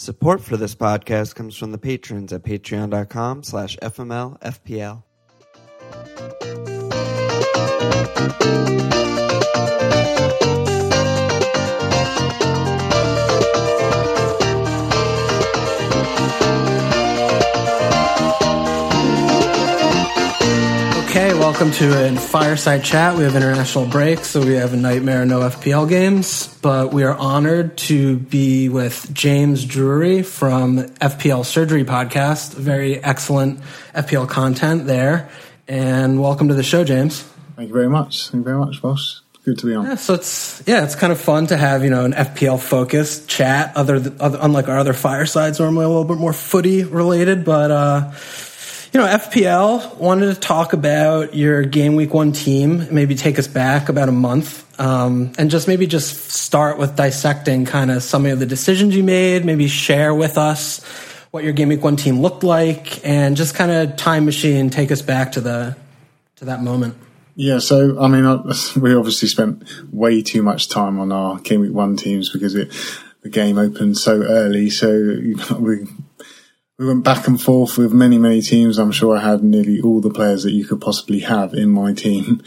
Support for this podcast comes from the patrons at patreon.com slash fmlfpl. Okay, welcome to a fireside chat. We have international break, so we have a nightmare, no FPL games. But we are honored to be with James Drury from FPL Surgery Podcast. Very excellent FPL content there. And welcome to the show, James. Thank you very much. Thank you very much, boss. Good to be on. Yeah, so it's yeah, it's kind of fun to have you know an FPL focused chat. Other, th- other unlike our other firesides, normally a little bit more footy related, but. uh you know, FPL wanted to talk about your game week one team, maybe take us back about a month, um, and just maybe just start with dissecting kind of some of the decisions you made, maybe share with us what your game week one team looked like, and just kind of time machine take us back to the to that moment. Yeah, so I mean, we obviously spent way too much time on our game week one teams because it the game opened so early. So we we went back and forth with many, many teams. I'm sure I had nearly all the players that you could possibly have in my team.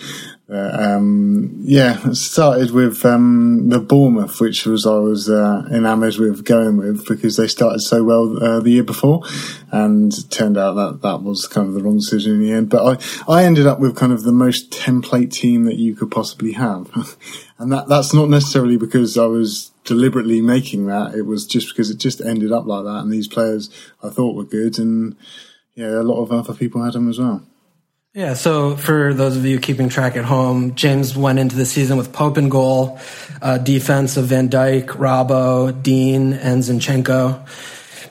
Uh, um, yeah, it started with um, the Bournemouth, which was I was uh, enamoured with going with because they started so well uh, the year before, and turned out that that was kind of the wrong decision in the end. But I I ended up with kind of the most template team that you could possibly have, and that that's not necessarily because I was deliberately making that. It was just because it just ended up like that, and these players I thought were good, and yeah, a lot of other people had them as well. Yeah, so for those of you keeping track at home, James went into the season with Pope in goal, uh, defense of Van Dijk, Robbo, Digne, and Zinchenko.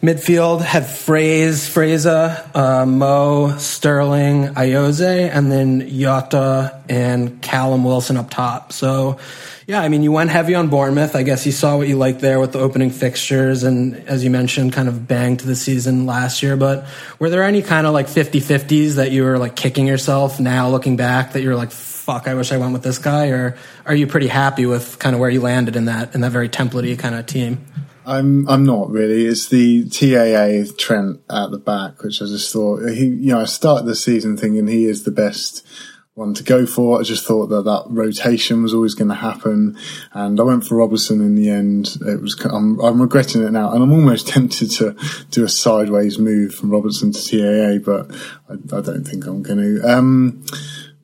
Midfield had Fraze, Fraser, uh, Mo, Sterling, Ayoze, and then Jota and Callum Wilson up top. So yeah, I mean, you went heavy on Bournemouth. I guess you saw what you liked there with the opening fixtures and, as you mentioned, kind of banged the season last year. But were there any kind of like 50 50s that you were like kicking yourself now looking back that you're like, fuck, I wish I went with this guy? Or are you pretty happy with kind of where you landed in that, in that very templatey kind of team? I'm I'm not really. It's the TAA Trent at the back, which I just thought he. You know, I started the season thinking he is the best one to go for. I just thought that that rotation was always going to happen, and I went for Robertson in the end. It was I'm, I'm regretting it now, and I'm almost tempted to do a sideways move from Robertson to TAA, but I, I don't think I'm going to. Um,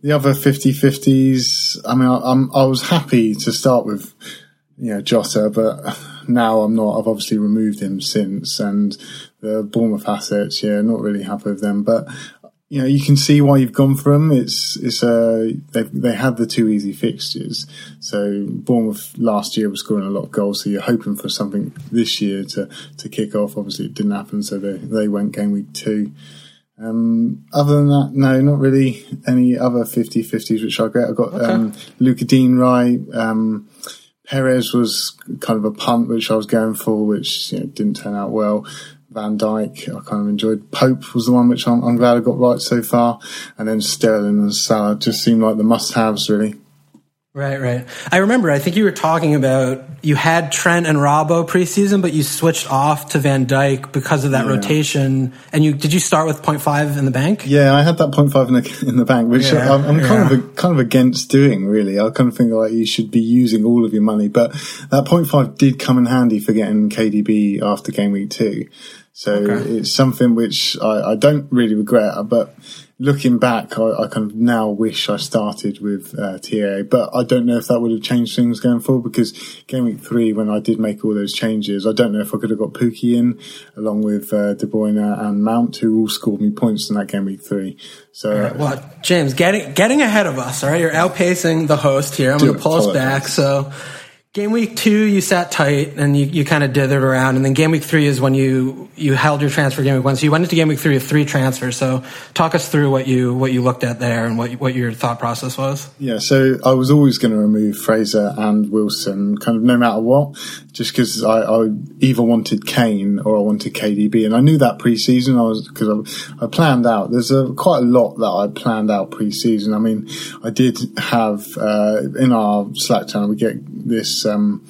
the other 50-50s, I mean, I, I'm, I was happy to start with, you know, Jota, but now I'm not. I've obviously removed him since, and the Bournemouth assets, yeah, not really happy with them. But you know, you can see why you've gone for them. It's it's uh they they had the two easy fixtures. So Bournemouth last year was scoring a lot of goals, so you're hoping for something this year to to kick off. Obviously, it didn't happen, so they they went game week two. Um, other than that, no, not really any other 50-50s which I'll get. I've got okay. um, Lucas Digne right. Um, Perez was kind of a punt which I was going for, which you know, didn't turn out well. Van Dijk, I kind of enjoyed. Pope was the one which I'm, I'm glad I got right so far, and then Sterling and Salah just seemed like the must-haves really. Right, right. I remember. I think you were talking about you had Trent and Robbo preseason, but you switched off to Van Dijk because of that yeah. rotation. And you did you start with 0.5 in the bank? Yeah, I had that 0.5 in the in the bank, which yeah, I'm, I'm, kind yeah. of a, kind of against doing. Really, I kind of think like you should be using all of your money, but that 0.5 did come in handy for getting KDB after game week two. So okay. it's something which I, I don't really regret, but looking back, I, I, kind of now wish I started with uh, TA, but I don't know if that would have changed things going forward because game week three, when I did make all those changes, I don't know if I could have got Pukki in along with uh, De Bruyne and Mount, who all scored me points in that game week three. So, right, well, James, getting getting ahead of us, all right? You're outpacing the host here. I'm going to pull us back. So Game week two, you sat tight and you, you kind of dithered around, and then game week three is when you you held your transfer game week one. So you went into game week three with three transfers. So talk us through what you what you looked at there and what what your thought process was. Yeah, so I was always going to remove Fraser and Wilson, kind of no matter what, just because I, I either wanted Kane or I wanted KDB, and I knew that preseason. I was because I, I, planned out. There's a quite a lot that I planned out preseason. I mean, I did have uh, in our Slack channel we get this um,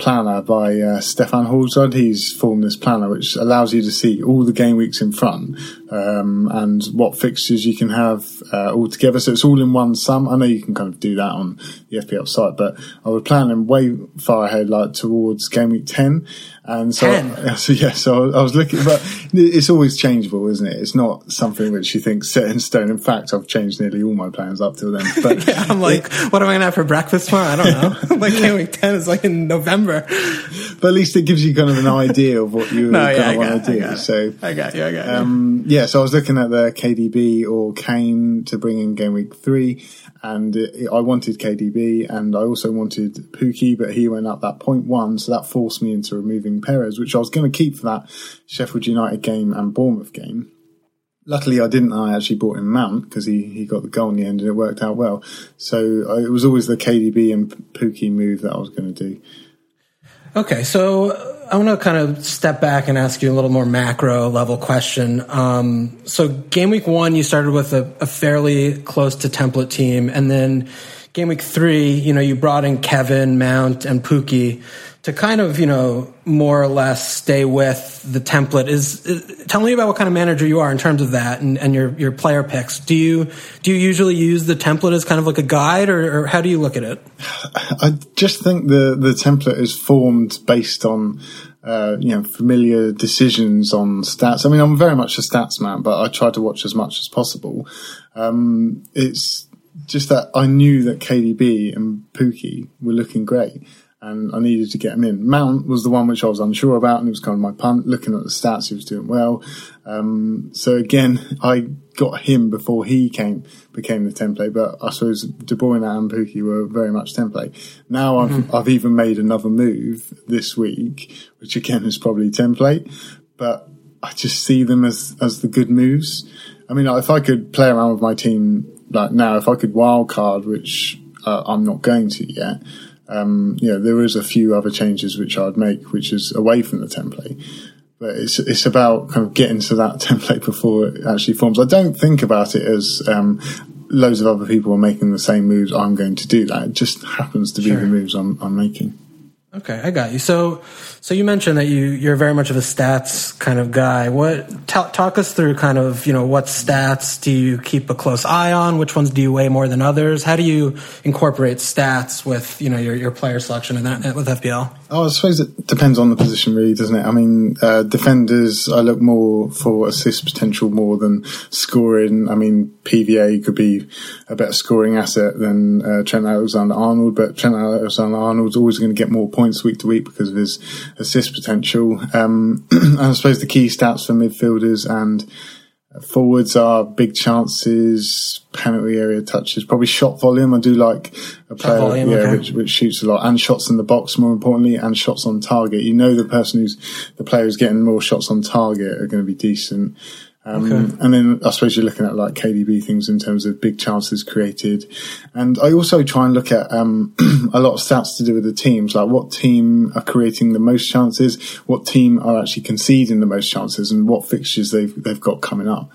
planner by uh, Stefan Halsrud. He's formed this planner which allows you to see all the game weeks in front um, and what fixtures you can have uh, all together. So it's all in one sum. I know you can kind of do that on the FPL site, but I would plan them way far ahead, like towards game week 10. And so, 10. so yeah, so I was looking, but it's always changeable, isn't it? It's not something which you think set in stone. In fact, I've changed nearly all my plans up till then. But yeah, I'm like, what am I gonna have for breakfast tomorrow? I don't know. like game week ten is like in November. But at least it gives you kind of an idea of what you're No, going yeah, to want to it, I do. So I got you. I got you. um, yeah, so I was looking at the KDB or Kane to bring in game week three, and it, I wanted KDB, and I also wanted Pukki, but he went up that point one, so that forced me into removing Perez, which I was going to keep for that Sheffield United game and Bournemouth game. Luckily, I didn't. I actually bought him Mount because he, he got the goal in the end, and it worked out well. So uh, it was always the KDB and Pukki move that I was going to do. Okay, so I want to kind of step back and ask you a little more macro level question. Um, so, game week one, you started with a, a fairly close to template team, and then game week three, you know, you brought in Kevin, Mount, and Pukki to kind of, you know, more or less stay with the template. Is, is tell me about what kind of manager you are in terms of that and, and your your player picks. Do you do you usually use the template as kind of like a guide, or, or how do you look at it? I just think the the template is formed based on uh, you know familiar decisions on stats. I mean, I'm very much a stats man, but I try to watch as much as possible. Um, it's just that I knew that KDB and Pukki were looking great. And I needed to get him in. Mount was the one which I was unsure about, and it was kind of my punt. Looking at the stats, he was doing well. Um, so again, I got him before he came became the template. But I suppose De Bruyne and Pukki were very much template. Now I've I've even made another move this week, which again is probably template. But I just see them as as the good moves. I mean, if I could play around with my team like now, if I could wild card, which uh, I'm not going to yet. Um, know, there is a few other changes which I'd make, which is away from the template. But it's it's about kind of getting to that template before it actually forms. I don't think about it as um, loads of other people are making the same moves. I'm going to do that. It just happens to be Sure. the moves I'm, I'm making. Okay, I got you. So, so you mentioned that you you're very much of a stats kind of guy. What ta- talk us through kind of you know what stats do you keep a close eye on? Which ones do you weigh more than others? How do you incorporate stats with you know your your player selection and that with FPL? Oh, I suppose it depends on the position, really, doesn't it? I mean, uh, defenders, I look more for assist potential more than scoring. I mean, PVA could be a better scoring asset than uh, Trent Alexander-Arnold, but Trent Alexander-Arnold's always going to get more points week to week because of his assist potential. Um, and I suppose the key stats for midfielders and Forwards are big chances, penalty area touches, probably shot volume. I do like a player, volume, yeah, okay. which, which shoots a lot, and shots in the box more importantly, and shots on target. You know, the person who's the player who's getting more shots on target are going to be decent. Um, And then I suppose you're looking at like KDB things in terms of big chances created. And I also try and look at um, a lot of stats to do with the teams, like what team are creating the most chances, what team are actually conceding the most chances, and what fixtures they've they've got coming up.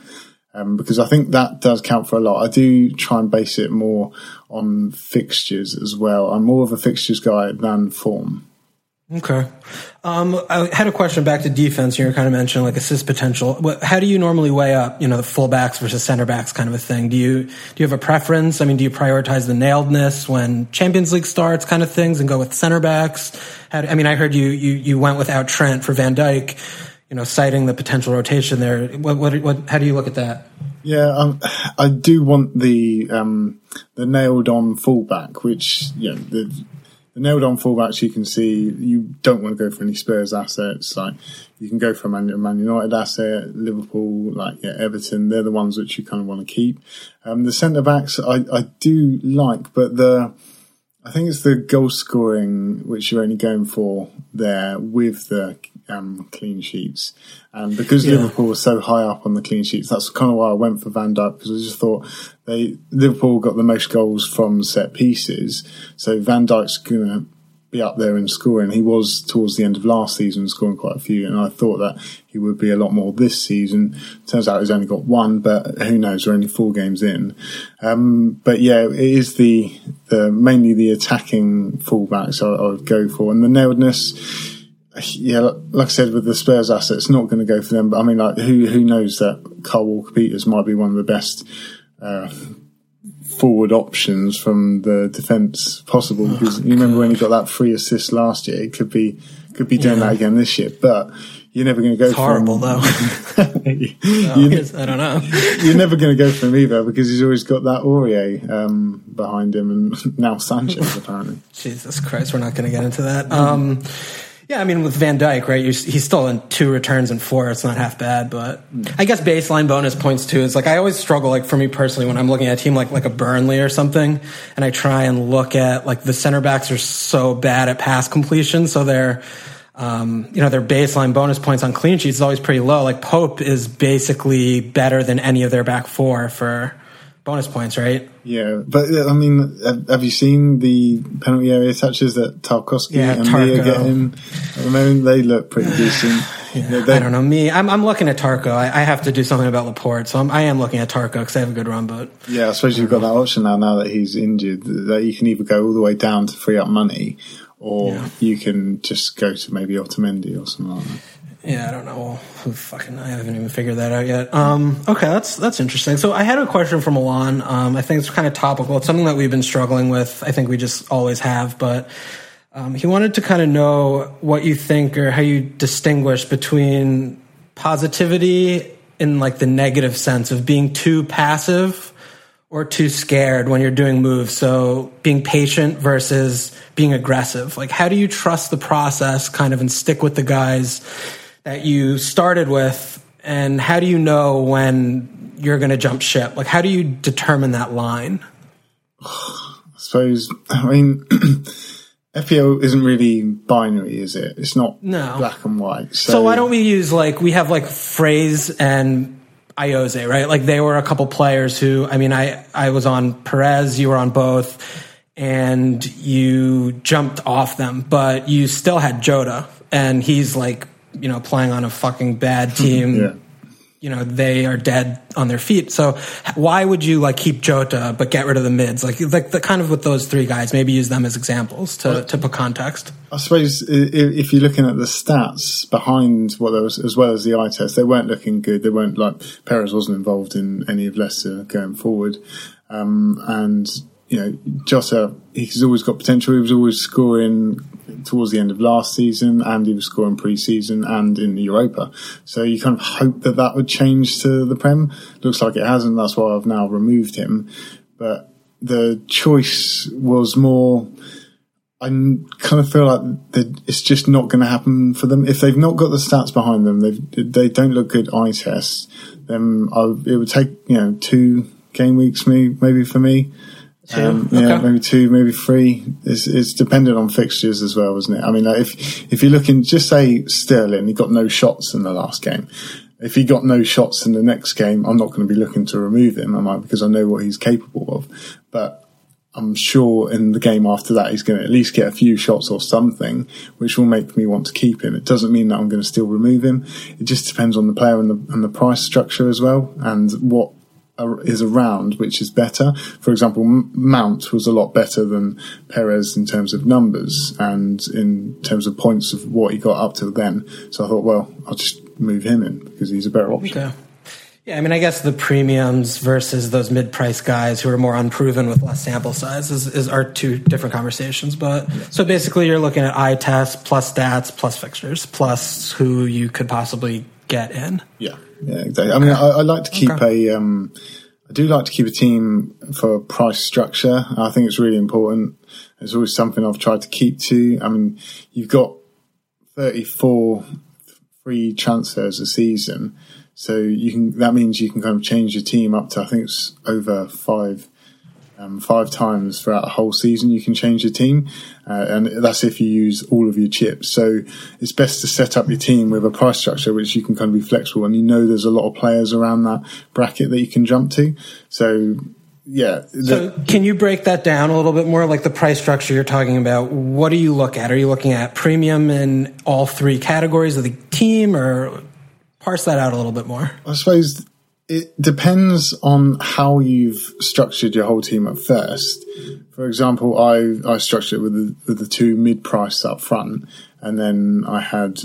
Um, because I think that does count for a lot. I do try and base it more on fixtures as well. I'm more of a fixtures guy than form. Okay. Um, I had a question back to defense. You were kind of mentioning like assist potential. How do you normally weigh up, you know, the fullbacks versus center backs kind of a thing? Do you do you have a preference? I mean, do you prioritize the nailedness when Champions League starts, kind of things, and go with center backs? How I mean, I heard you you you went without Trent for Van Dijk, you know, citing the potential rotation there. What what, what how do you look at that? Yeah, um, I do want the um, the nailed on fullback, which you know the, nailed on fullbacks you can see you don't want to go for any Spurs assets. Like you can go for a Man, a Man United asset, Liverpool, like yeah, Everton. They're the ones which you kind of want to keep. Um, the centre backs I, I do like, but the I think it's the goal scoring which you're only going for there with the um, clean sheets. And because Yeah. Liverpool was so high up on the clean sheets, that's kind of why I went for Van Dijk because I just thought they Liverpool got the most goals from set pieces, so Van Dijk's gonna be up there in scoring. He was towards the end of last season scoring quite a few, and I thought that he would be a lot more this season. Turns out he's only got one, but who knows? We're only four games in. Um, but yeah, it is the, the mainly the attacking fullbacks I, I would go for, and the nailedness yeah, like I said, with the Spurs asset, it's not going to go for them. But I mean, like, who who knows that Kyle Walker Peters might be one of the best uh, forward options from the defence possible. Because you remember when he got that free assist last year, it could be could be doing yeah. that again this year. But you're never going to go. It's for horrible him. though. you, I don't know. you're never going to go for him either because he's always got that Aurier um, behind him, and now Sanchez apparently. Jesus Christ, we're not going to get into that. Um, yeah, I mean, with Van Dijk, right? he's still in two returns and four. It's not half bad, but I guess baseline bonus points too. Is like I always struggle, like for me personally, when I'm looking at a team like like a Burnley or something, and I try and look at like the center backs are so bad at pass completion, so they're um, you know, their baseline bonus points on clean sheets is always pretty low. Like Pope is basically better than any of their back four for bonus points, right? Yeah, but uh, I mean, have, you seen the penalty area touches that Tarkowski yeah, and Tarko. Mia getting? At the moment, they look pretty decent. yeah, I don't know. Me, I'm, I'm looking at Tarko. I, I, have to do something about Laporte, so I'm, I am looking at Tarko because I have a good run. But yeah, I suppose you've got that option now. Now that he's injured, that you can either go all the way down to free up money, or yeah. you can just go to maybe Otamendi or something like that. Yeah, I don't know. Fucking I haven't even figured that out yet. Um, okay, that's that's interesting. So I had a question from Milan. Um, I think it's kind of topical. It's something that we've been struggling with. I think we just always have, but um, he wanted to kind of know what you think or how you distinguish between positivity in like the negative sense of being too passive or too scared when you're doing moves. So being patient versus being aggressive. Like, how do you trust the process kind of and stick with the guys? That you started with, and how do you know when you're going to jump ship? Like, how do you determine that line? I suppose, I mean, FPL isn't really binary, is it? It's not no. black and white. So. so why don't we use like, we have like Phrase and Ayoze, right? Like they were a couple players who, I mean, I, I was on Perez, you were on both, and you jumped off them, but you still had Jota, and he's like you know, playing on a fucking bad team. yeah. You know, they are dead on their feet. So why would you like keep Jota but get rid of the mids? Like, like the kind of with those three guys, maybe use them as examples to, to put context. I suppose if you're looking at the stats behind what there was, as well as the eye test, they weren't looking good. They weren't like Perez wasn't involved in any of Leicester going forward. Um, and you know, Jota, he's always got potential. He was always scoring towards the end of last season, and he was scoring pre-season and in the Europa. So you kind of hope that that would change to the Prem. Looks like it hasn't. That's why I've now removed him. But the choice was more. I kind of feel like it's just not going to happen for them if they've not got the stats behind them. They they don't look good eye tests. Then I, it would take you know two game weeks, maybe maybe for me um, okay. Yeah, maybe two, maybe three. It's, it's dependent on fixtures as well, isn't it? I mean, like if if you're looking, just say Sterling, he got no shots in the last game. If he got no shots in the next game, I'm not going to be looking to remove him, am I? Because I know what he's capable of. But I'm sure in the game after that, he's going to at least get a few shots or something, which will make me want to keep him. It doesn't mean that I'm going to still remove him. It just depends on the player and the, and the price structure as well, and what is around, which is better. For example, Mount was a lot better than Perez in terms of numbers and in terms of points of what he got up to then. So I thought, well, I'll just move him in because he's a better option. Okay. Yeah, I mean, I guess the premiums versus those mid-price guys who are more unproven with less sample size is, is are two different conversations. But so basically, you're looking at eye tests plus stats plus fixtures plus who you could possibly get in. Yeah. Yeah, exactly. I mean, I, I like to keep okay. a. Um, I do like to keep a team for price structure. I think it's really important. It's always something I've tried to keep to. I mean, you've got 34 free transfers a season. So you can, that means you can kind of change your team up to, I think it's over five um, five times throughout a whole season. You can change your team, uh, and that's if you use all of your chips. So it's best to set up your team with a price structure which you can kind of be flexible, and you know there's a lot of players around that bracket that you can jump to. So yeah. So can you break that down a little bit more? Like the price structure you're talking about, what do you look at? Are you looking at premium in all three categories of the team or parse that out a little bit more? I suppose it depends on how you've structured your whole team at first. For example, I, I structured it with the, with the two mid price up front, and then I had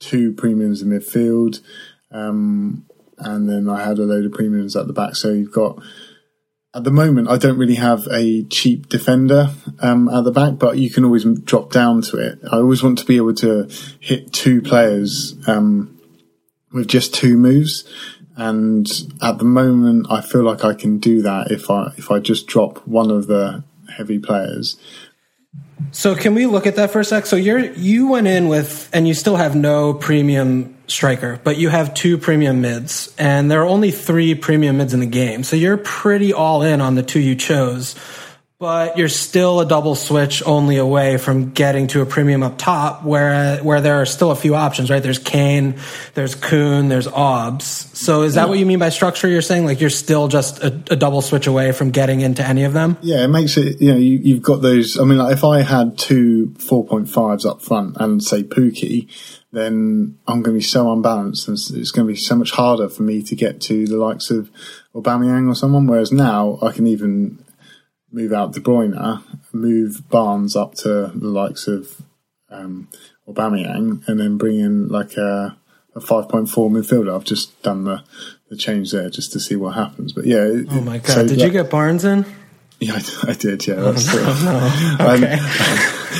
two premiums in midfield, um, and then I had a load of premiums at the back. So you've got at the moment, I don't really have a cheap defender um, at the back, but you can always drop down to it. I always want to be able to hit two players um, with just two moves, and at the moment, I feel like I can do that if I if I just drop one of the heavy players. So can we look at that for a sec? So you're you went in with and you still have no premium striker, but you have two premium mids, and there are only three premium mids in the game. So you're pretty all in on the two you chose but you're still a double switch only away from getting to a premium up top where where there are still a few options right? There's Kane there's Kun there's Obbs so is that yeah. what you mean by structure you're saying? Like you're still just a, a, double switch away from getting into any of them? Yeah it makes it you know you, have got those I mean like if I had two 4.5s up front and say Pukki then I'm going to be so unbalanced and it's going to be so much harder for me to get to the likes of Aubameyang or someone whereas now I can even move out De Bruyne, move Barnes up to the likes of um, Aubameyang, and then bring in like a, a 5.4 midfielder. I've just done the, the change there just to see what happens. But yeah. Oh my god! So did that, you get Barnes in? Yeah, I, I did. Yeah, that's oh, no, no. Okay.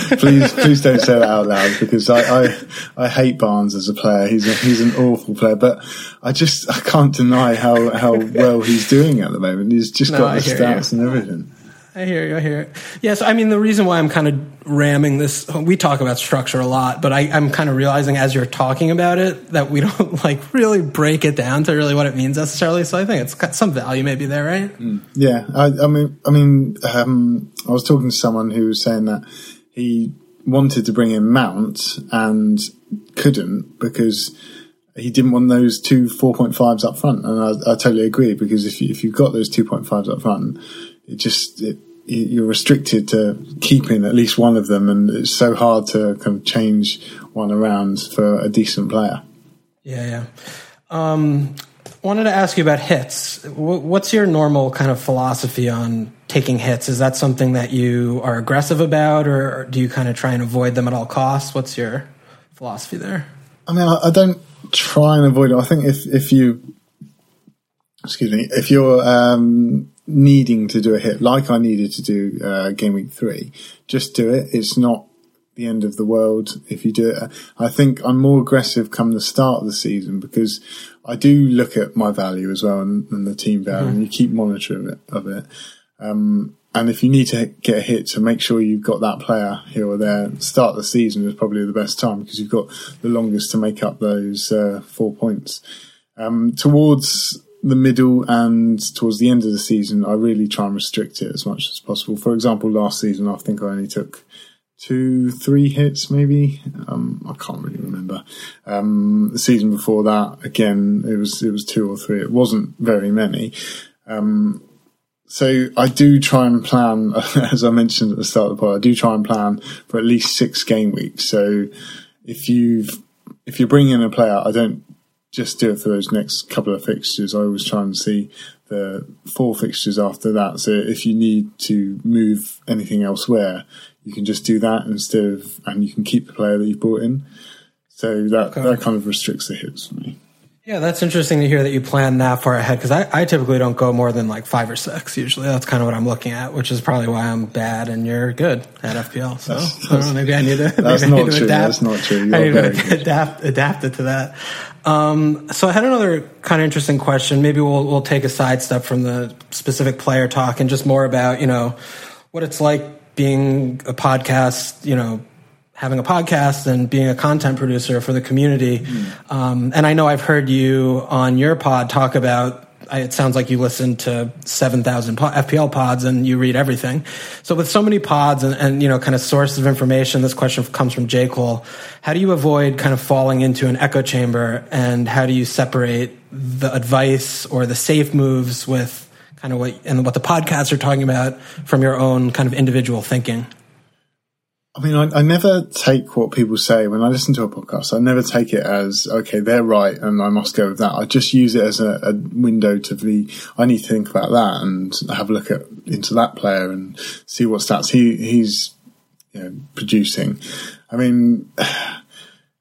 please, please don't say that out loud because I, I, I hate Barnes as a player. He's a, he's an awful player, but I just I can't deny how how well he's doing at the moment. He's just no, got the stats you. and everything. I hear you. I hear it. Yes, I mean the reason why I'm kind of ramming this. We talk about structure a lot, but I, am kind of realizing as you're talking about it that we don't like really break it down to really what it means necessarily. So I think it's got some value maybe there, right? Mm. Yeah, I, I, mean, I mean, um, I was talking to someone who was saying that he wanted to bring in Mount and couldn't because he didn't want those two 4.5s up front. And I, I totally agree because if, you, if you've got those 2.5s up front, it just, it, you're restricted to keeping at least one of them, and it's so hard to kind of change one around for a decent player. Yeah, yeah. Um, wanted to ask you about hits. What's your normal kind of philosophy on taking hits? Is that something that you are aggressive about, or do you kind of try and avoid them at all costs? What's your philosophy there? I mean, I, don't try and avoid it. I think if if you, excuse me, if you're um, needing to do a hit like I needed to do uh, game week three, just do it. It's not the end of the world if you do it. I think I'm more aggressive come the start of the season because I do look at my value as well and, and the team value, mm-hmm. and you keep monitoring it, of it. Um, and if you need to get a hit to make sure you've got that player here or there, start the season is probably the best time because you've got the longest to make up those uh, four points. Um, towards the middle and towards the end of the season, I really try and restrict it as much as possible. For example, last season, I think I only took two, three hits, maybe. Um, I can't really remember. Um, the season before that, again, it was it was two or three. It wasn't very many. Um, so I do try and plan, as I mentioned at the start of the pod, I do try and plan for at least six game weeks. So if you've if you're bringing in a player, I don't just do it for those next couple of fixtures. I always try and see the four fixtures after that. So if you need to move anything elsewhere, you can just do that instead of, and you can keep the player that you brought in. So that okay. that kind of restricts the hits for me. Yeah, that's interesting to hear that you plan that far ahead because I, I typically don't go more than like five or six. Usually, that's kind of what I'm looking at, which is probably why I'm bad and you're good at FPL. So that's, that's, I don't know, maybe I need to. That's not true. Adapt. That's not true. You're I need to adapt adapt it to that. Um, so I had another kind of interesting question. Maybe we'll we'll take a sidestep from the specific player talk and just more about you know what it's like being a podcast. You know, having a podcast and being a content producer for the community. Mm. Um, and I know I've heard you on your pod talk about it sounds like you listen to 7,000 FPL pods and you read everything. So with so many pods and, and, you know, kind of sources of information, this question comes from J. Cole. How do you avoid kind of falling into an echo chamber and how do you separate the advice or the safe moves with kind of what and what the podcasts are talking about from your own kind of individual thinking? I mean, I, I, never take what people say when I listen to a podcast. I never take it as okay, they're right, and I must go with that. I just use it as a, a window to be. I need to think about that and have a look at into that player and see what stats he he's you know, producing. I mean.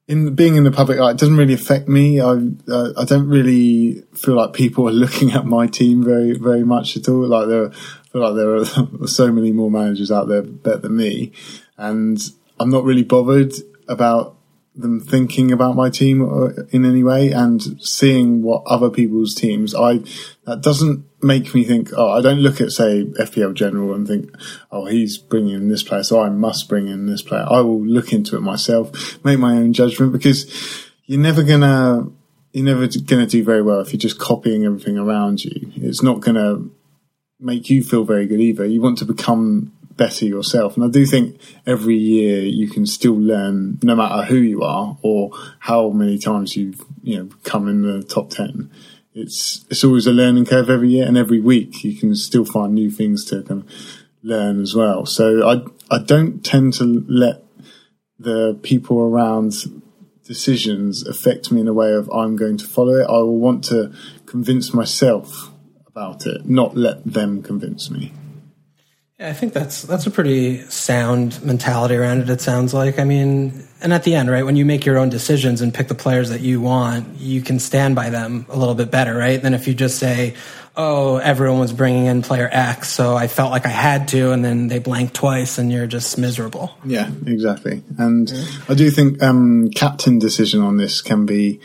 in being in the public eye, it doesn't really affect me. I uh, I don't really feel like people are looking at my team very very much at all. Like there, I feel like there are so many more managers out there better than me, and I'm not really bothered about them thinking about my team uh, in any way and seeing what other people's teams I that doesn't make me think oh I don't look at say FPL general and think oh he's bringing in this player so I must bring in this player. I will look into it myself make my own judgment because you're never gonna you're never gonna do very well if you're just copying everything around you. It's not gonna make you feel very good either. You want to become better yourself. And I do think every year you can still learn, no matter who you are or how many times you've you know come in the top ten. It's it's always a learning curve every year, and every week you can still find new things to kind of learn as well. So I I don't tend to let the people around decisions affect me in a way of I'm going to follow it. I will want to convince myself about it, not let them convince me. I think that's that's a pretty sound mentality around it. It sounds like. I mean, and at the end, right, when you make your own decisions and pick the players that you want, you can stand by them a little bit better, right? Than if you just say, "Oh, everyone was bringing in player X, so I felt like I had to," and then they blank twice, and you're just miserable. Yeah, exactly. And I do think um, captain decision on this can be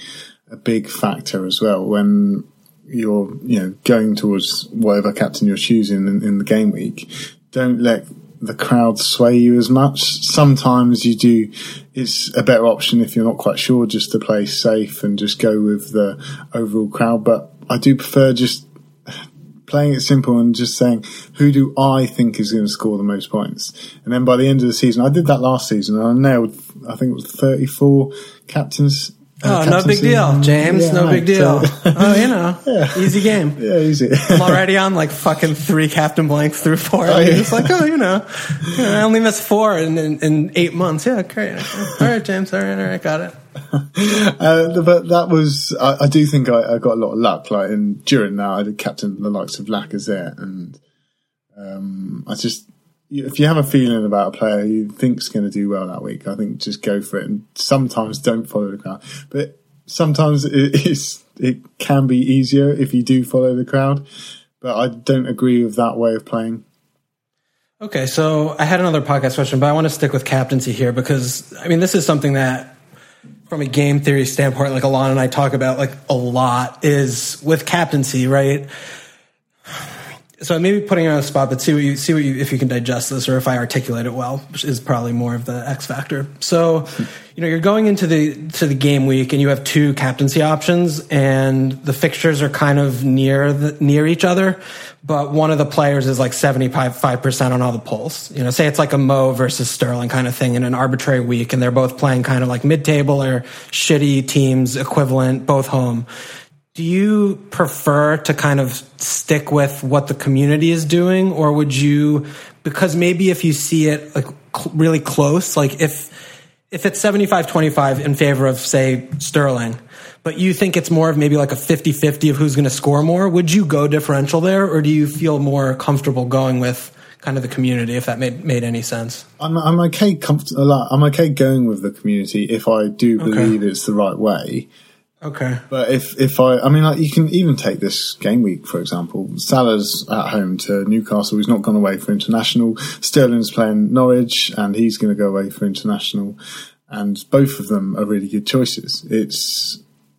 a big factor as well when you're you know going towards whatever captain you're choosing in, in the game week don't let the crowd sway you as much. Sometimes you do. It's a better option if you're not quite sure, just to play safe and just go with the overall crowd. But I do prefer just playing it simple and just saying who do I think is going to score the most points. And then by the end of the season, I did that last season and I nailed. I think it was 34 captains Oh, no big deal, James. Yeah, no big deal. So, oh, you know, yeah. easy game. Yeah, easy. I'm already on like fucking three captain blanks through four. Oh, yeah. It's like, oh, you know, I only missed four in, in, in, eight months. Yeah, great. All right, James. All right, all right, got it. Uh, but that was, I, I do think I, I, got a lot of luck. Like, and during that, I did captain the likes of Lacazette, and um, I just if you have a feeling about a player you think's going to do well that week, I think just go for it. And sometimes don't follow the crowd, but sometimes it is it can be easier if you do follow the crowd. But I don't agree with that way of playing. Okay, so I had another podcast question, but I want to stick with captaincy here because I mean this is something that from a game theory standpoint, like Alon and I talk about like a lot, is with captaincy, right? So maybe putting on the spot, but see what you see what you if you can digest this or if I articulate it well, which is probably more of the X factor. So, you know, you're going into the to the game week and you have two captaincy options, and the fixtures are kind of near the, near each other, but one of the players is like 75 percent on all the polls. You know, say it's like a Mo versus Sterling kind of thing in an arbitrary week, and they're both playing kind of like mid table or shitty teams equivalent, both home do you prefer to kind of stick with what the community is doing, or would you, because maybe if you see it like cl- really close, like if if it's 75-25 in favor of say Sterling, but you think it's more of maybe like a 50-50 of who's going to score more, would you go differential there, or do you feel more comfortable going with kind of the community, if that made made any sense. I'm I'm okay comfort- I'm okay going with the community if I do believe okay. it's the right way. Okay. But if, if I, I mean, like, you can even take this game week, for example. Salah's at home to Newcastle. He's not gone away for international. Sterling's playing Norwich and he's going to go away for international. And both of them are really good choices. It's,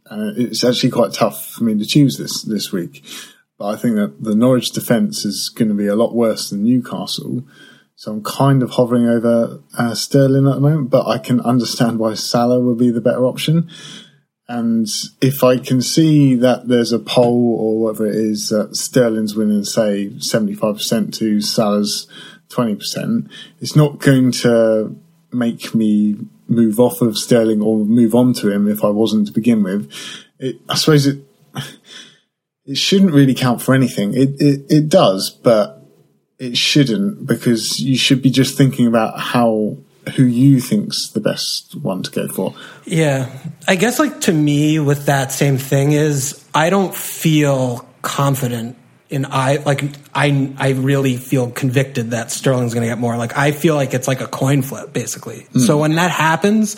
uh, it's actually quite tough for me to choose this, this week. But I think that the Norwich defence is going to be a lot worse than Newcastle. So I'm kind of hovering over uh, Sterling at the moment, but I can understand why Salah would be the better option. And if I can see that there's a poll or whatever it is that Sterling's winning, say 75% to Salah's 20%, it's not going to make me move off of Sterling or move on to him if I wasn't to begin with. It, I suppose it, it shouldn't really count for anything. It, it, it does, but it shouldn't because you should be just thinking about how who you think's the best one to go for. Yeah. I guess like to me with that same thing is I don't feel confident in I like I I really feel convicted that Sterling's going to get more. Like I feel like it's like a coin flip basically. Mm. So when that happens,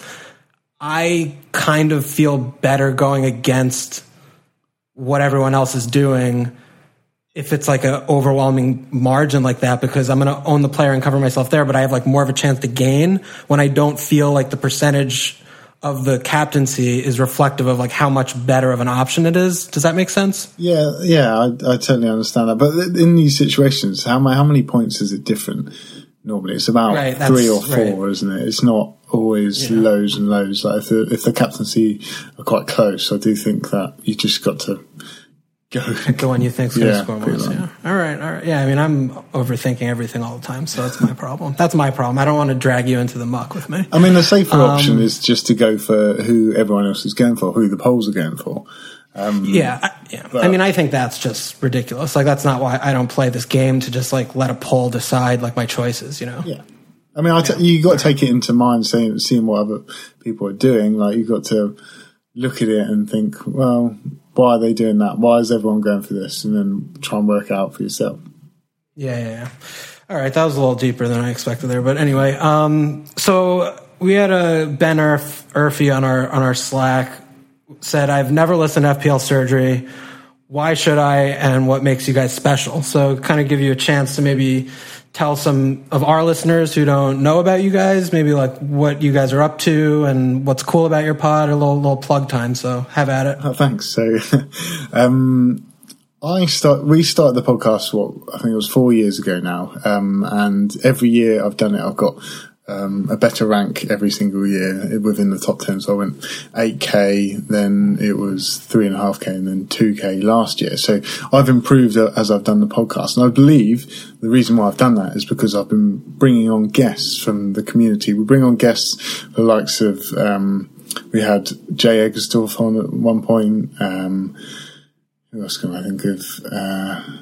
I kind of feel better going against what everyone else is doing if it's like an overwhelming margin like that because I'm going to own the player and cover myself there, but I have like more of a chance to gain when I don't feel like the percentage of the captaincy is reflective of like how much better of an option it is. Does that make sense? Yeah, yeah, I, I totally understand that. But in these situations, how how many points is it different? Normally, it's about right, three or four, right. isn't it? It's not always yeah. lows and lows. Like if the, if the captaincy are quite close, I do think that you just got to go the one you think's going to score most. Yeah. All right. All right. Yeah. I mean, I'm overthinking everything all the time, so that's my problem. That's my problem. I don't want to drag you into the muck with me. I mean, the safer um, option is just to go for who everyone else is going for, who the polls are going for. Um, yeah, I, yeah. But, I mean, I think that's just ridiculous. Like, that's not why I don't play this game to just like let a poll decide like my choices. You know? Yeah. I mean, I t- you got to take it into mind, seeing seeing what other people are doing. Like, you've got to look at it and think, well, why are they doing that? Why is everyone going for this? And then try and work out for yourself. Yeah, yeah, yeah. All right, that was a little deeper than I expected there, but anyway, um, so we had a Ben Urf, Urfy on our on our Slack said, "I've never listened to FPL Surgery. Why should I? And what makes you guys special?" So, kind of give you a chance to maybe tell some of our listeners who don't know about you guys, maybe like what you guys are up to and what's cool about your pod, a little little plug time. So have at it. Oh, thanks. So, um, I start. We started the podcast. What I think it was four years ago now, um, and every year I've done it. I've got um, a better rank every single year within the top 10. So I went 8k, then it was 3.5k, and then 2k last year. So I've improved as I've done the podcast. And I believe the reason why I've done that is because I've been bringing on guests from the community. We bring on guests the likes of, um, we had Jay Eggersdorf on at one point. Um, who else can I think of? Uh,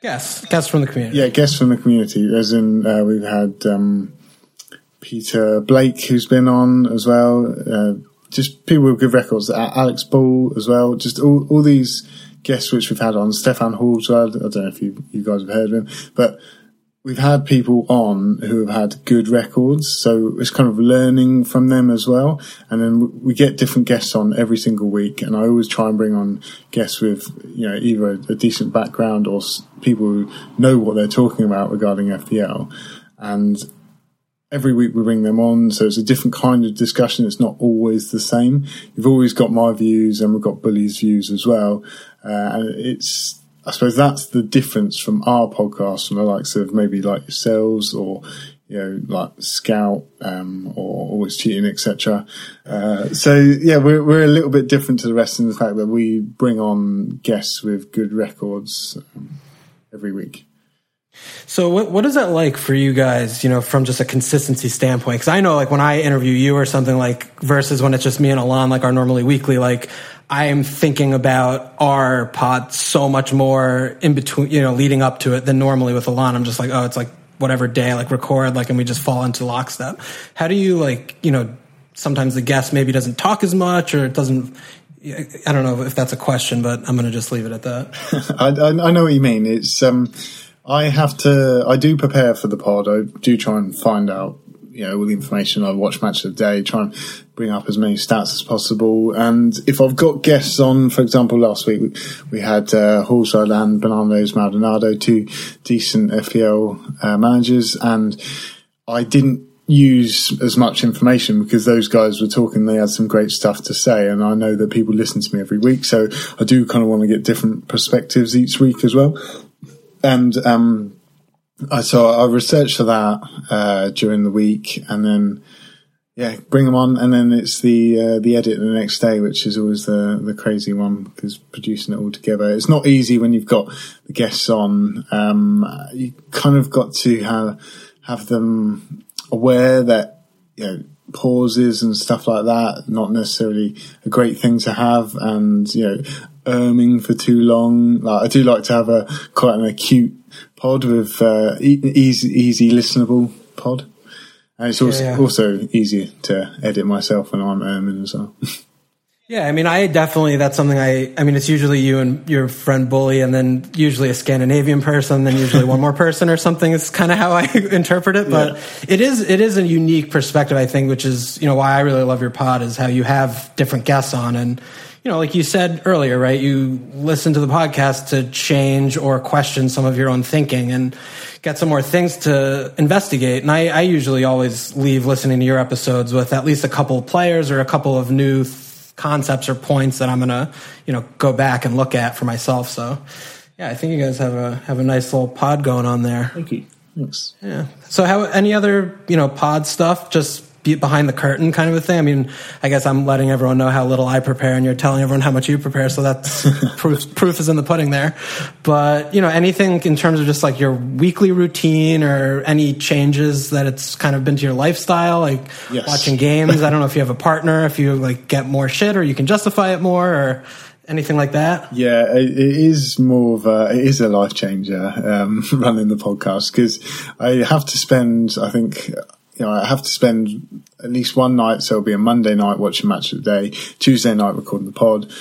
Guests, guests from the community. Yeah, guests from the community. As in, uh, we've had um, Peter Blake, who's been on as well. Uh, just people with good records. Alex Ball as well. Just all, all these guests which we've had on. Stefan Hall as well. I don't know if you, you guys have heard of him, but we've had people on who have had good records. So it's kind of learning from them as well. And then we get different guests on every single week. And I always try and bring on guests with, you know, either a, a decent background or people who know what they're talking about regarding FPL. And every week we bring them on, so it's a different kind of discussion. It's not always the same. You've always got my views, and we've got Bully's views as well. Uh, and it's, I suppose, that's the difference from our podcast, from the likes of maybe like yourselves or you know, like Scout um, or Always Cheating, etc. Uh, so yeah, we're we're a little bit different to the rest in the fact that we bring on guests with good records um, every week. So what what is that like for you guys, you know, from just a consistency standpoint? Cuz I know like when I interview you or something like versus when it's just me and Alon like our normally weekly like I am thinking about our pod so much more in between, you know, leading up to it than normally with Alon. I'm just like, oh, it's like whatever day like record like and we just fall into lockstep. How do you like, you know, sometimes the guest maybe doesn't talk as much or it doesn't I don't know if that's a question, but I'm going to just leave it at that. I, I know what you mean. It's um I have to. I do prepare for the pod. I do try and find out, you know, all the information. I watch match of the day, try and bring up as many stats as possible. And if I've got guests on, for example, last week we, we had uh, Horside and Bernardo's Maldonado, two decent FPL uh, managers, and I didn't use as much information because those guys were talking they had some great stuff to say and I know that people listen to me every week so I do kind of want to get different perspectives each week as well and um, I so I researched for that uh, during the week, and then yeah, bring them on, and then it's the uh, the edit the next day, which is always the the crazy one because producing it all together. It's not easy when you've got the guests on. Um, you kind of got to have have them aware that you know pauses and stuff like that. Not necessarily a great thing to have, and you know, erming for too long. Like I do like to have a quite an acute pod with uh, easy, easy listenable pod. And it's also, Yeah, yeah. also easier to edit myself when I'm erming as well. Yeah, I mean, I definitely, that's something I, I mean, it's usually you and your friend Bully, and then usually a Scandinavian person, then usually one more person or something. It's kind of how I interpret it, but it is, it is a unique perspective, I think, which is, you know, why I really love your pod is how you have different guests on. And, you know, like you said earlier, right? You listen to the podcast to change or question some of your own thinking and get some more things to investigate. And I, I usually always leave listening to your episodes with at least a couple of players or a couple of new th- concepts or points that I'm gonna, you know, go back and look at for myself. So, yeah, I think you guys have a have a nice little pod going on there. Thank you. Thanks. Yeah. So, how any other you know pod stuff? Just behind the curtain kind of a thing. I mean, I guess I'm letting everyone know how little I prepare, and you're telling everyone how much you prepare. So that's proof. Proof is in the pudding there. But you know, anything in terms of just like your weekly routine or any changes that it's kind of been to your lifestyle, like Yes. watching games. I don't know if you have a partner, if you like get more shit, or you can justify it more, or anything like that. Yeah, it, it is more of a, it is a life changer, um, running the podcast because I have to spend, I think, you know, I have to spend at least one night. So it'll be a Monday night watching match of the day, Tuesday night recording the pod,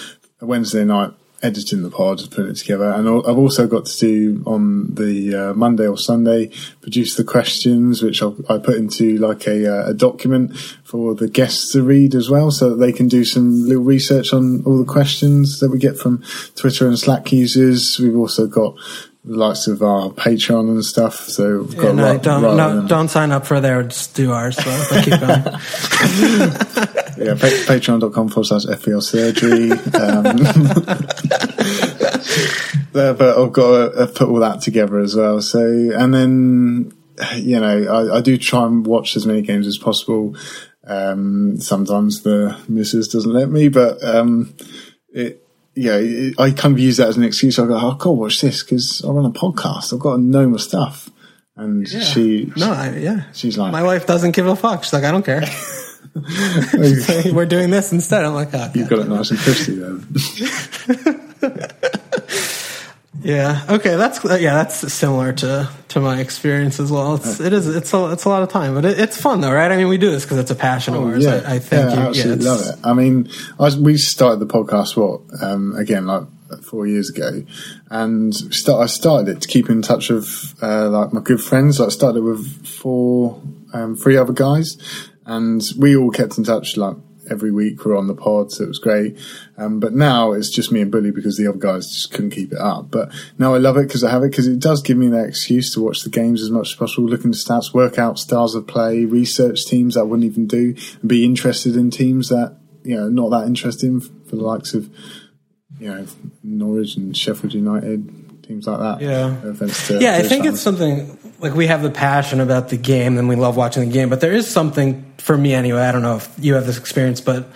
Wednesday night editing the pod, putting it together. And I've also got to do on the uh, Monday or Sunday, produce the questions, which I'll, I put into like a, uh, a document for the guests to read as well, so that they can do some little research on all the questions that we get from Twitter and Slack users. We've also got the likes of our Patreon and stuff. So we've got Yeah, no, don't no, on- don't sign up for there. Just do ours. So keep going. yeah, pa- patreon.com forward slash FPL surgery. Um, there, but I've got to put all that together as well. So, and then, you know, I, I do try and watch as many games as possible. Um, sometimes the missus doesn't let me, but, um, it, yeah, I kind of use that as an excuse. I go, oh, I've got to watch this because I run a podcast. I've got to know my stuff. And she, No, I, yeah. she's like, My wife doesn't give a fuck. She's like, I don't care. We're doing this instead. I'm like, oh, you've got it nice and crispy then. yeah. Okay, that's yeah, that's similar to to my experience as well. It's it is it's a it's a lot of time, but it, it's fun though, right? I mean, we do this because it's a passion of ours. I, I think Oh, yeah, you, I absolutely yeah, love it. I mean, I we started the podcast what um, again like four years ago, and start, I started it to keep in touch with uh, like my good friends. Like, I started with four, um, three other guys, and we all kept in touch like every week. We're on the pod, so it was great. Um, but now it's just me and Bully because the other guys just couldn't keep it up. But now I love it because I have it because it does give me that excuse to watch the games as much as possible, look into stats, work out styles of play, research teams that I wouldn't even do, and be interested in teams that you know not that interesting for the likes of you know Norwich and Sheffield United, teams like that. Yeah. No to Yeah, I think fans. it's something like we have the passion about the game and we love watching the game, but there is something for me anyway. I don't know if you have this experience, but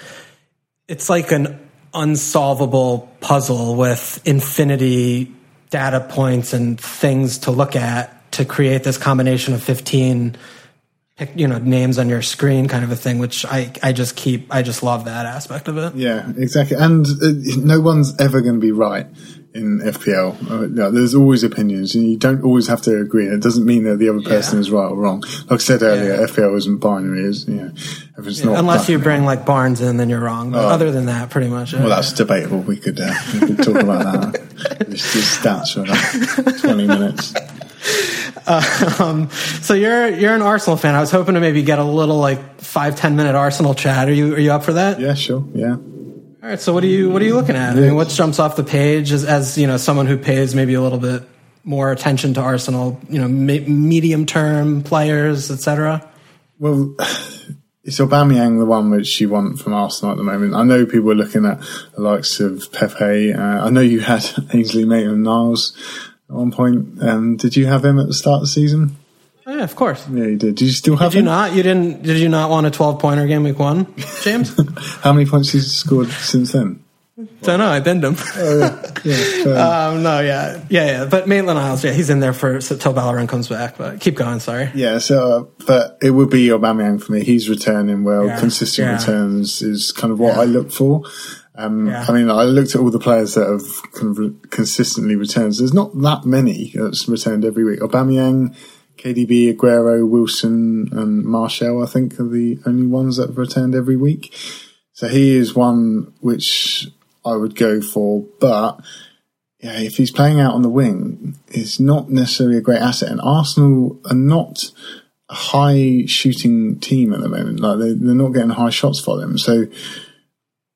it's like an unsolvable puzzle with infinity data points and things to look at to create this combination of 15 you know names on your screen kind of a thing which I I just keep I just love that aspect of it. Yeah, exactly. And uh, no one's ever going to be right in FPL. Uh, yeah, there's always opinions, and you don't always have to agree. It doesn't mean that the other person Yeah. is right or wrong. Like I said earlier, Yeah. FPL isn't binary. Is you know, if it's not Unless you bring like Barnes in then you're wrong. But other than that pretty much. Well, that's debatable. We could uh, we could talk about that. Just, just stats for about twenty minutes. Um, so you're you're an Arsenal fan. I was hoping to maybe get a little like five ten minute Arsenal chat. Are you are you up for that? Yeah, sure. Yeah. All right. So what are you what are you looking at? I mean, what jumps off the page as, as you know someone who pays maybe a little bit more attention to Arsenal? You know, me, medium term players, etc. Well, is Aubameyang the one which you want from Arsenal at the moment? I know people are looking at the likes of Pepe. Uh, I know you had Ainsley Maitland-Niles at one point. Um, did you have him at the start of the season? Yeah, of course. Yeah, you did. Did you still have Did you not? You didn't? Did you not want a twelve pointer game week one, James? How many points has he scored since then? Don't know. I bend him. Oh, yeah, um, no, yeah, yeah, yeah. But Maitland-Niles, yeah, he's in there for so, till Bellerin comes back. But keep going. Sorry. Yeah, so uh, but it would be Aubameyang for me. He's returning well. Yeah, Consistent yeah. returns is kind of what. I look for. Um, Yeah. I mean, I looked at all the players that have kind of re- consistently returned. There's not that many that's returned every week. Aubameyang, KDB, Aguero, Wilson, and Marshall. I think are the only ones that have returned every week. So he is one which I would go for, but yeah, if he's playing out on the wing, it's not necessarily a great asset. And Arsenal are not a high shooting team at the moment. Like they, they're not getting high shots for them. So,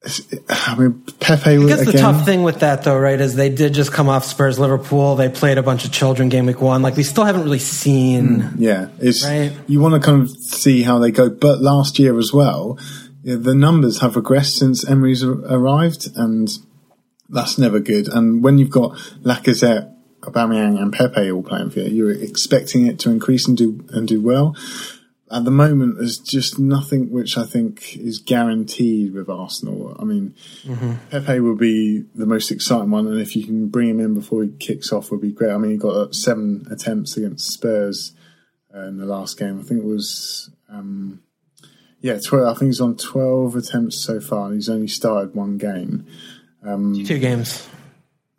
I mean, Pepe I guess the again. tough thing with that, though, right, is they did just come off Spurs Liverpool. They played a bunch of children game week one. Like we still haven't really seen. Mm, yeah, it's Right. you want to kind of see how they go. But last year as well, the numbers have regressed since Emery's arrived, and that's never good. And when you've got Lacazette, Aubameyang, and Pepe all playing for you, you're expecting it to increase and do and do well. At the moment, there's just nothing which I think is guaranteed with Arsenal. I mean, Pepe will be the most exciting one, and if you can bring him in before he kicks off, would be great. I mean, he got uh, seven attempts against Spurs uh, in the last game. I think it was, um, yeah, 12, I think he's on 12 attempts so far, and he's only started one game. Two games.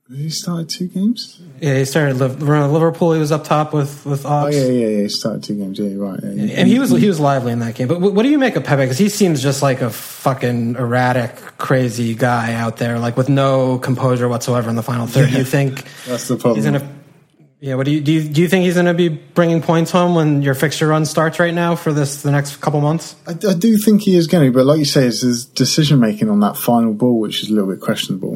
He started two games? Yeah, he started Liv- Liverpool. He was up top with with Oh, yeah, yeah, yeah, he started two games. Yeah, you're right. Yeah, And he was he was lively in that game. But what do you make of Pepe? Because he seems just like a fucking erratic, crazy guy out there, like with no composure whatsoever in the final third. Do you think That's the problem. he's gonna? Yeah. What do you do? You, do you think he's gonna be bringing points home when your fixture run starts right now for this the next couple months? I, I do think he is going to, but like you say, it's his decision making on that final ball which is a little bit questionable.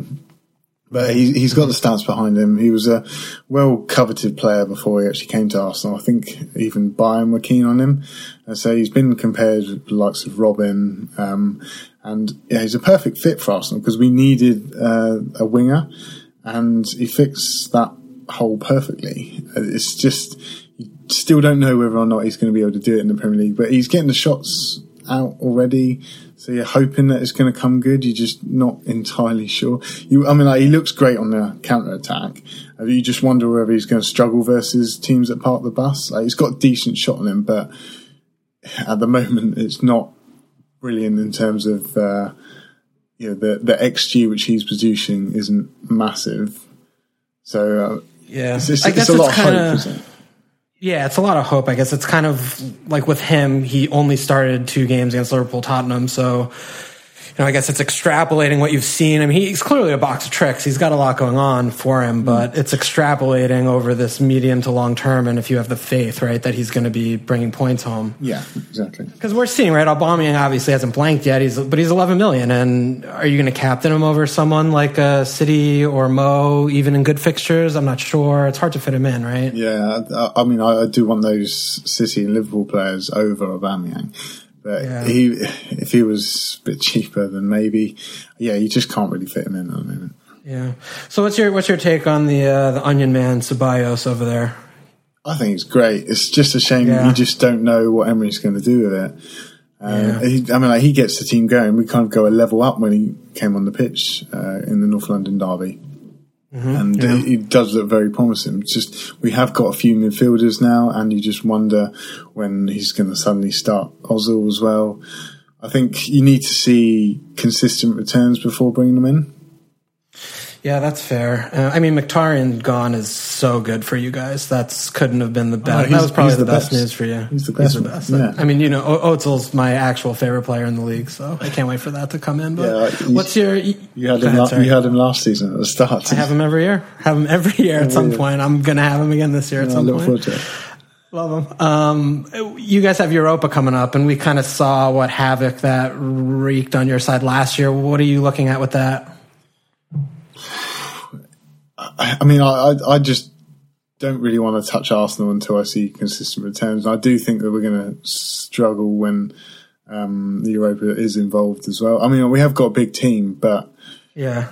But he, he's got the stats behind him. He was a well coveted player before he actually came to Arsenal. I think even Bayern were keen on him. And so he's been compared with the likes of Robben. Um, and yeah, he's a perfect fit for Arsenal because we needed uh, a winger and he fixed that hole perfectly. It's just, you still don't know whether or not he's going to be able to do it in the Premier League, but he's getting the shots out already. So you're hoping that it's going to come good. You're just not entirely sure. You, I mean, like he looks great on the counter attack. You just wonder whether he's going to struggle versus teams that park the bus. Like he's got a decent shot on him, but at the moment it's not brilliant in terms of uh, you know the the xG which he's producing isn't massive. So uh, Yeah, it's, it's, I it's a lot of hope, isn't it? Yeah, it's a lot of hope. I guess it's kind of like with him, he only started two games against Liverpool, Tottenham. So, know, I guess it's extrapolating what you've seen. I mean, he's clearly a box of tricks. He's got a lot going on for him, but it's extrapolating over this medium to long term. And if you have the faith, right, that he's going to be bringing points home. Yeah, exactly. Because we're seeing, right, Aubameyang obviously hasn't blanked yet. He's but he's 11 million, and are you going to captain him over someone like uh, City or Mo, even in good fixtures? I'm not sure. It's hard to fit him in, right? Yeah, I, I mean, I, I do want those City and Liverpool players over Aubameyang. But Yeah. he, if he was a bit cheaper, then maybe, yeah, you just can't really fit him in at the moment. Yeah. So what's your what's your take on the uh, the Onion Man Ceballos over there? I think it's great. It's just a shame Yeah. you just don't know what Emery's going to do with it. Um, Yeah. he, I mean, like, he gets the team going. We kind of go a level up when he came on the pitch uh, in the North London derby. Mm-hmm. And it he does look very promising. It's just we have got a few midfielders now, and you just wonder when he's going to suddenly start Ozil as well. I think you need to see consistent returns before bringing them in. Yeah, that's fair. Uh, I mean, Mkhitaryan gone is so good for you guys. That's couldn't have been the best. he's- that was probably the, the best, best. news for you. He's the best the best. yeah. I mean, you know, o- Ozil's my actual favorite player in the league, so I can't wait for that to come in. But Yeah, you- what's your? You had him. ahead, la- you had him last season at the start. I have him every year. Have him every year at some year. point. I'm gonna have him again this year at I some look point. forward to it. Love them. Um, you guys have Europa coming up, and we kind of saw what havoc that wreaked on your side last year. What are you looking at with that? I mean, I, I, just don't really want to touch Arsenal until I see consistent returns. I do think that we're going to struggle when um, the Europa is involved as well. I mean, we have got a big team, but Yeah,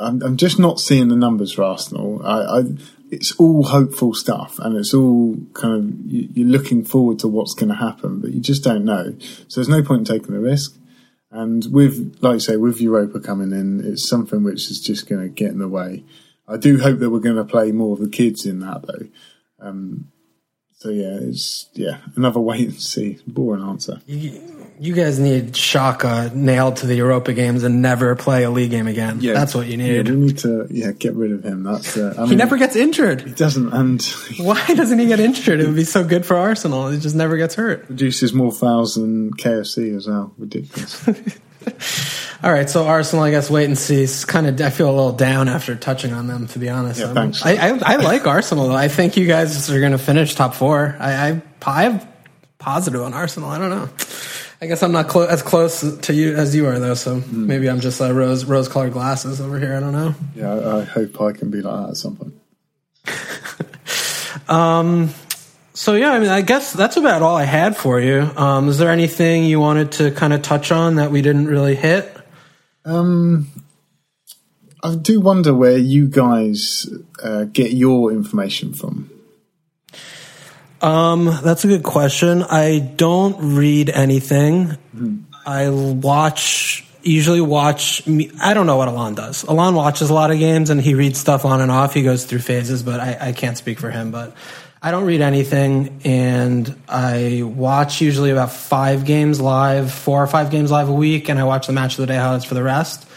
I'm, I'm just not seeing the numbers for Arsenal. I, I, it's all hopeful stuff, and it's all kind of you- you're looking forward to what's going to happen, but you just don't know. So there's no point in taking the risk. And with, like I say, with Europa coming in, it's something which is just going to get in the way. I do hope that we're going to play more of the kids in that though. Um, so yeah, it's yeah another wait and see. Boring answer. You guys need Xhaka nailed to the Europa games and never play a league game again. Yeah, That's what you Yeah, need. we need to yeah get rid of him. That's uh, I mean, he never gets injured. he doesn't and Why doesn't he get injured? It would be so good for Arsenal. He just never gets hurt. produces more fouls than KFC as well. Ridiculous. All right, so Arsenal, I guess, wait and see. It's kind of, I feel a little down after touching on them, to be honest. Yeah, I'm- thanks. I, I, I like Arsenal, though. I think you guys are going to finish top four. I, I, I have positive on Arsenal. I don't know. I guess I'm not clo- as close to you as you are, though. So Hmm. maybe I'm just uh, rose rose colored glasses over here. I don't know. yeah, I, I hope I can be like that at some point. So yeah, I mean, I guess that's about all I had for you. Um, is there anything you wanted to kind of touch on that we didn't really hit? Um, I do wonder where you guys uh, get your information from. Um, that's a good question. I don't read anything. I watch, usually watch, me- I don't know what Alon does. Alon watches a lot of games and he reads stuff on and off. He goes through phases, but I, I can't speak for him. But I don't read anything and I watch usually about five games live, four or five games live a week, and I watch the match of the day highlights for the rest.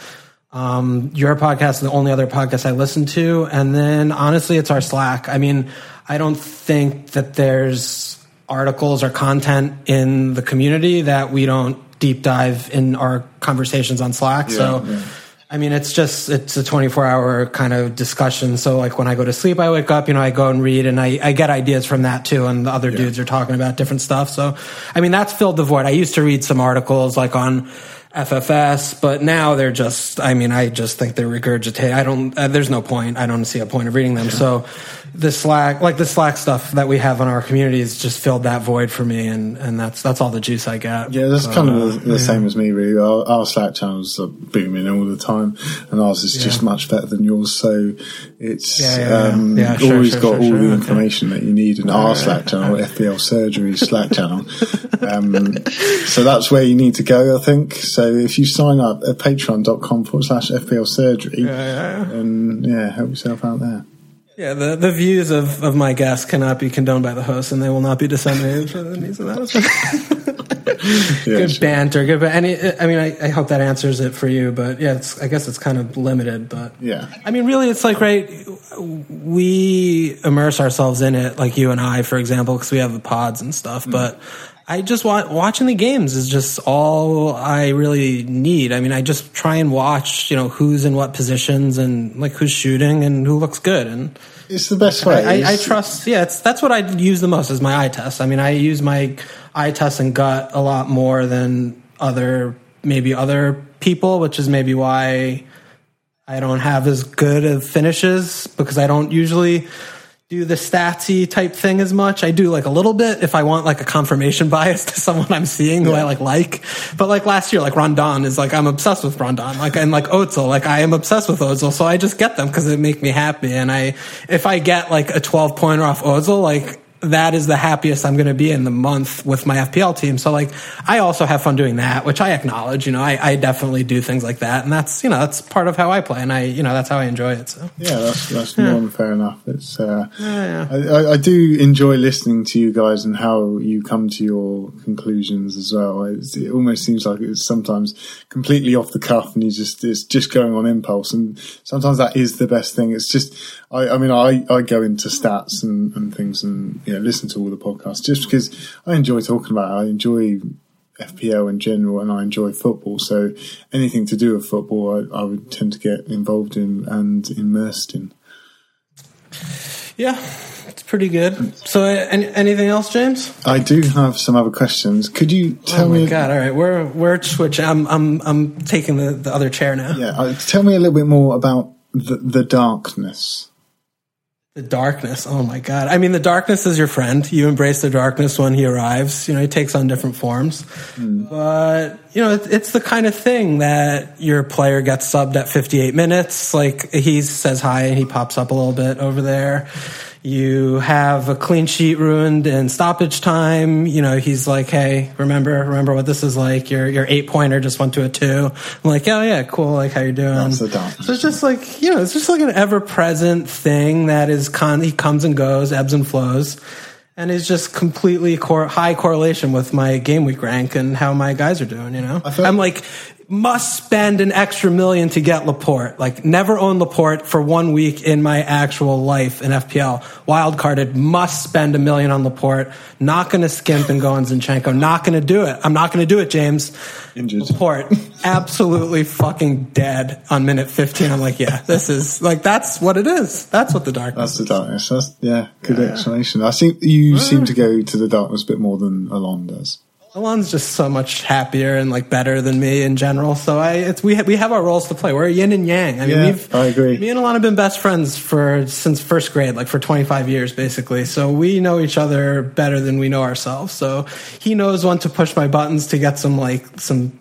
Um, your podcast is the only other podcast I listen to. And then honestly, it's our Slack. I mean, I don't think that there's articles or content in the community that we don't deep dive in our conversations on Slack. so, yeah. I mean, it's just, it's a 24 hour kind of discussion. So like when I go to sleep, I wake up, you know, I go and read and I, I get ideas from that too. And the other dudes are talking about different stuff. So, I mean, that's filled the void. I used to read some articles like on, FFS, but now they're just, I mean, I just think they're regurgitate. I don't, uh, there's no point. I don't see a point of reading them. So the Slack, like the Slack stuff that we have in our community has just filled that void for me. And, and that's, that's all the juice I get. Yeah, that's But, kind uh, of the, the same as me, really. Our, our Slack channels are booming all the time, and ours is just much better than yours. So it's Yeah, yeah, yeah. um, Yeah, sure, always sure, got sure, all sure, the okay. information that you need in our Slack channel, FPL Surgery Slack channel. Um, so that's where you need to go, I think. So if you sign up at patreon.com forward slash FPL Surgery, and yeah, help yourself out there. Yeah, the, the views of, of my guests cannot be condoned by the host, and they will not be disseminated for the needs of that. Yeah, good sure. banter, good. But any, I mean, I, I hope that answers it for you. But yeah, it's, I guess it's kind of limited. But Yeah. I mean, really, it's like right. We immerse ourselves in it, like you and I, for example, because we have the pods and stuff. Mm. But I just want watching the games is just all I really need. I mean, I just try and watch, you know, who's in what positions and like who's shooting and who looks good and. It's the best way. I, I It's- trust. Yeah, it's, that's what I use the most is my eye test. I mean, I use my eye test and gut a lot more than other maybe other people, which is maybe why I don't have as good of finishes because I don't usually do the statsy type thing as much. I do like a little bit if I want like a confirmation bias to someone I'm seeing who I like like. But like last year, like Rondon is like I'm obsessed with Rondon. Like and like Ozil, like I am obsessed with Ozil. So I just get them because it make me happy. And I if I get like a 12 pointer off Ozil, like that is the happiest I'm going to be in the month with my FPL team. So like, I also have fun doing that, which I acknowledge, you know, I, I definitely do things like that. And that's, you know, that's part of how I play. And I, you know, that's how I enjoy it. So Yeah, that's that's more than fair enough. It's uh, I, I, I do enjoy listening to you guys and how you come to your conclusions as well. It's, it almost seems like it's sometimes completely off the cuff, and you just it's just going on impulse. And sometimes that is the best thing. It's just I, I mean I, I go into stats and, and things and you know listen to all the podcasts just because I enjoy talking about it. I enjoy FPL in general, and I enjoy football. So anything to do with football, I, I would tend to get involved in and immersed in. yeah, it's pretty good. So any, anything else, James? I do have some other questions. Could you tell oh my me? God. All right. We're, we're switching. I'm, I'm, I'm taking the, the other chair now. Yeah, uh, tell me a little bit more about the, the darkness. The darkness. Oh my God. I mean, the darkness is your friend. You embrace the darkness when he arrives. You know, he takes on different forms. Hmm. But, you know, it, it's the kind of thing that your player gets subbed at 58 minutes. Like he says hi and he pops up a little bit over there. You have a clean sheet ruined in stoppage time. You know, he's like, "Hey, remember, remember what this is like? Your your eight pointer just went to a two. I'm like, "Oh yeah, cool. Like, how you doing?" That's. So it's just like you know, it's just like an ever present thing that is con. He comes and goes, ebbs and flows, and it's just completely cor- high correlation with my game week rank and how my guys are doing. You know, feel- I'm like must spend an extra million to get Laporte. Like never own Laporte for one week in my actual life in FPL. Wildcarded must spend a million on Laporte. Not going to skimp and go on Zinchenko. Not going to do it. I'm not going to do it, James. Injured. Laporte absolutely fucking dead on minute 15. I'm like, yeah, this is like that's what it is. That's what the darkness. That's the darkness. That's yeah, good explanation. I think you Ah. seem to go to the darkness a bit more than Alon does. Alon's just so much happier and like better than me in general. So I, it's we ha- we have our roles to play. We're yin and yang. I mean, Yeah, we've I agree. Me and Alon have been best friends for since first grade, like for 25 years basically. So we know each other better than we know ourselves. So he knows when to push my buttons to get some like some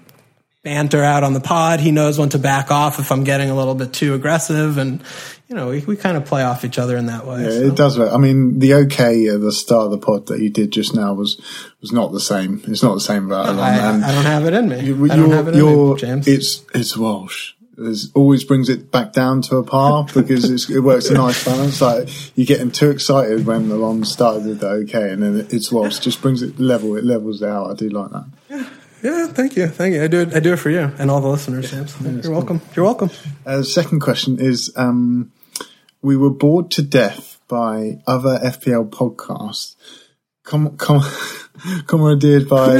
banter out on the pod. He knows when to back off if I'm getting a little bit too aggressive, and you know we, we kind of play off each other in that way. Yeah, so. it does. work. I mean, the okay at the start of the pod that you did just now was was not the same. It's not the same about Alon. I, I don't have it in me. you- I don't have it in me, James. It's it's Welsh. There's always brings it back down to a par because it works a nice balance. Like you're getting too excited when the long started with the okay, and then it's Welsh. Just brings it level. It levels it out. I do like that. Yeah, thank you, thank you. I do it. I do it for you and all the listeners, James. You're welcome. You're welcome. Uh, second question is: um, We were bored to death by other FPL podcasts, com- com- commandeered by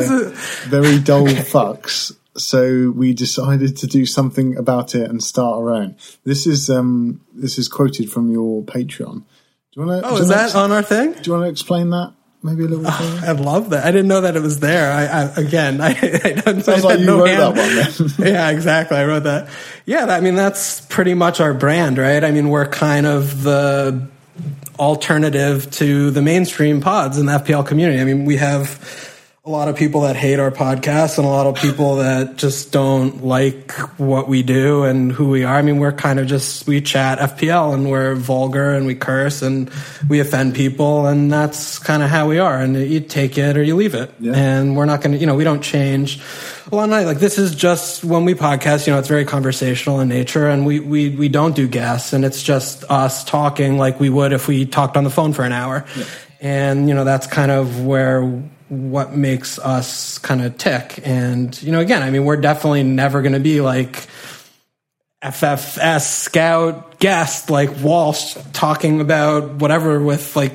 very dull fucks. So we decided to do something about it and start our own. This is um, this is quoted from your Patreon. Do you want to? Oh, is that on our thing? Do you want to explain that maybe a little bit? further? I love that. I didn't know that it was there. I, I again, I, I, don't, Sounds I like had you no wrote hand- that one then. yeah, exactly. I wrote that. Yeah, I mean that's pretty much our brand, right? I mean we're kind of the alternative to the mainstream pods in the FPL community. I mean we have a lot of people that hate our podcast and a lot of people that just don't like what we do and who we are. I mean, we're kind of just, we chat FPL and we're vulgar and we curse and we offend people and that's kind of how we are. And you take it or you leave it. Yeah. And we're not going to, you know, we don't change. Well, I'm not like this is just when we podcast, you know, it's very conversational in nature and we, we, we don't do guests and it's just us talking like we would if we talked on the phone for an hour. And, you know, that's kind of where what makes us kind of tick. And, you know, again, I mean, we're definitely never going to be like FFS scout guest like Walsh talking about whatever with like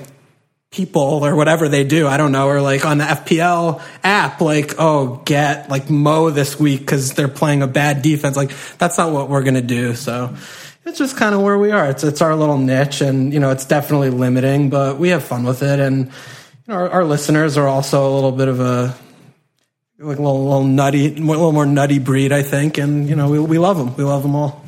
people or whatever they do. I don't know. Or like on the FPL app, like, oh, get like Mo this week because they're playing a bad defense. Like, that's not what we're going to do. So it's just kind of where we are. It's, it's our little niche and, you know, it's definitely limiting, but we have fun with it. And, our, our listeners are also a little bit of a, like a little, little nutty, a little more nutty breed, I think. And, you know, we, we love them. We love them all.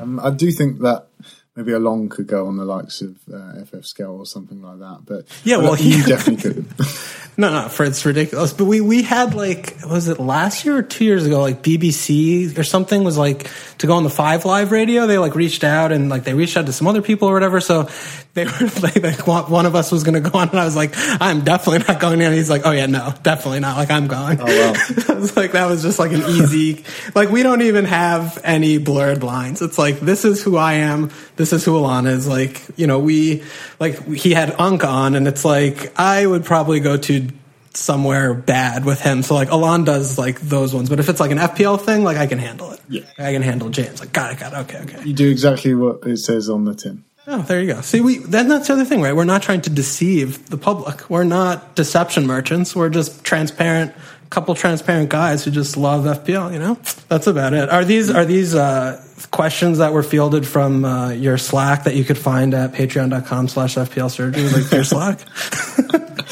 Um, I do think that maybe Alon could go on the likes of uh, FF Scale or something like that. But Yeah, well, you he- definitely couldn't. No, no, for it's ridiculous. But we we had like was it last year or two years ago? Like BBC or something was like to go on the Five Live radio. They like reached out and like they reached out to some other people or whatever. So they were like, like one one of us was going to go on, and I was like, I'm definitely not going. And he's like, Oh yeah, no, definitely not. Like I'm going. Oh, wow. I was like, that was just like an easy. like we don't even have any blurred lines. It's like this is who I am. This is who Alana is. Like you know, we like he had Unk on, and it's like I would probably go to somewhere bad with him. So like Alon does like those ones, but if it's like an FPL thing, like I can handle it. Yeah. I can handle James. Like got it, got it. Okay, okay. you do exactly what it says on the tin. Oh, there you go. See, we then that's the other thing, right? We're not trying to deceive the public. We're not deception merchants. We're just transparent, couple transparent guys who just love FPL. You know, that's about it. Are these are these uh, questions that were fielded from uh, your Slack that you could find at Patreon.com/slash FPL Surgery, like your Slack?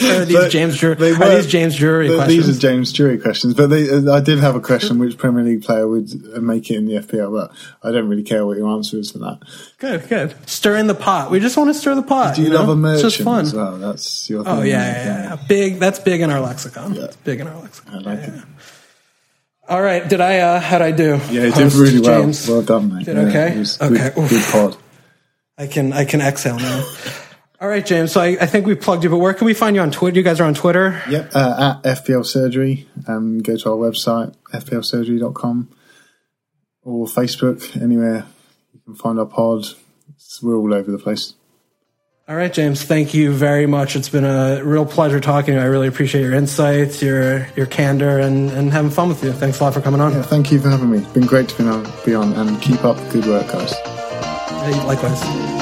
are these But James Drury? they Are were- these James Drury Th- questions? These are James Drury questions, but they, uh, I did have a question which Premier League player would uh, make it in the FPL, but I don't really care what your answer is for that. Good, good. Stir in the pot. We just want to stir the pot. Do you, you know? love a merchant It's just fun. as well? That's your Oh thing. yeah, yeah, yeah, yeah. Big. That's big in our lexicon. Yeah. It's big in our lexicon. I like it. All right. Did I? Uh, how'd I do? Yeah, it did really well. James? Well done, mate. Did Yeah, okay? Okay. Good, good pod. I can I can exhale now. All right, James. So I, I, think we plugged you, but where can we find you on Twitter? You guys are on Twitter? Yep, uh, at FPL Surgery. Um, go to our website, fplsurgery.com, or Facebook, anywhere you can find our pod. we're all over the place. All right, James. Thank you very much. It's been a real pleasure talking. To you. I really appreciate your insights, your your candor, and, and having fun with you. Thanks a lot for coming on. Yeah, thank you for having me. It's been great to be on, and keep up the good work, guys. Hey, likewise.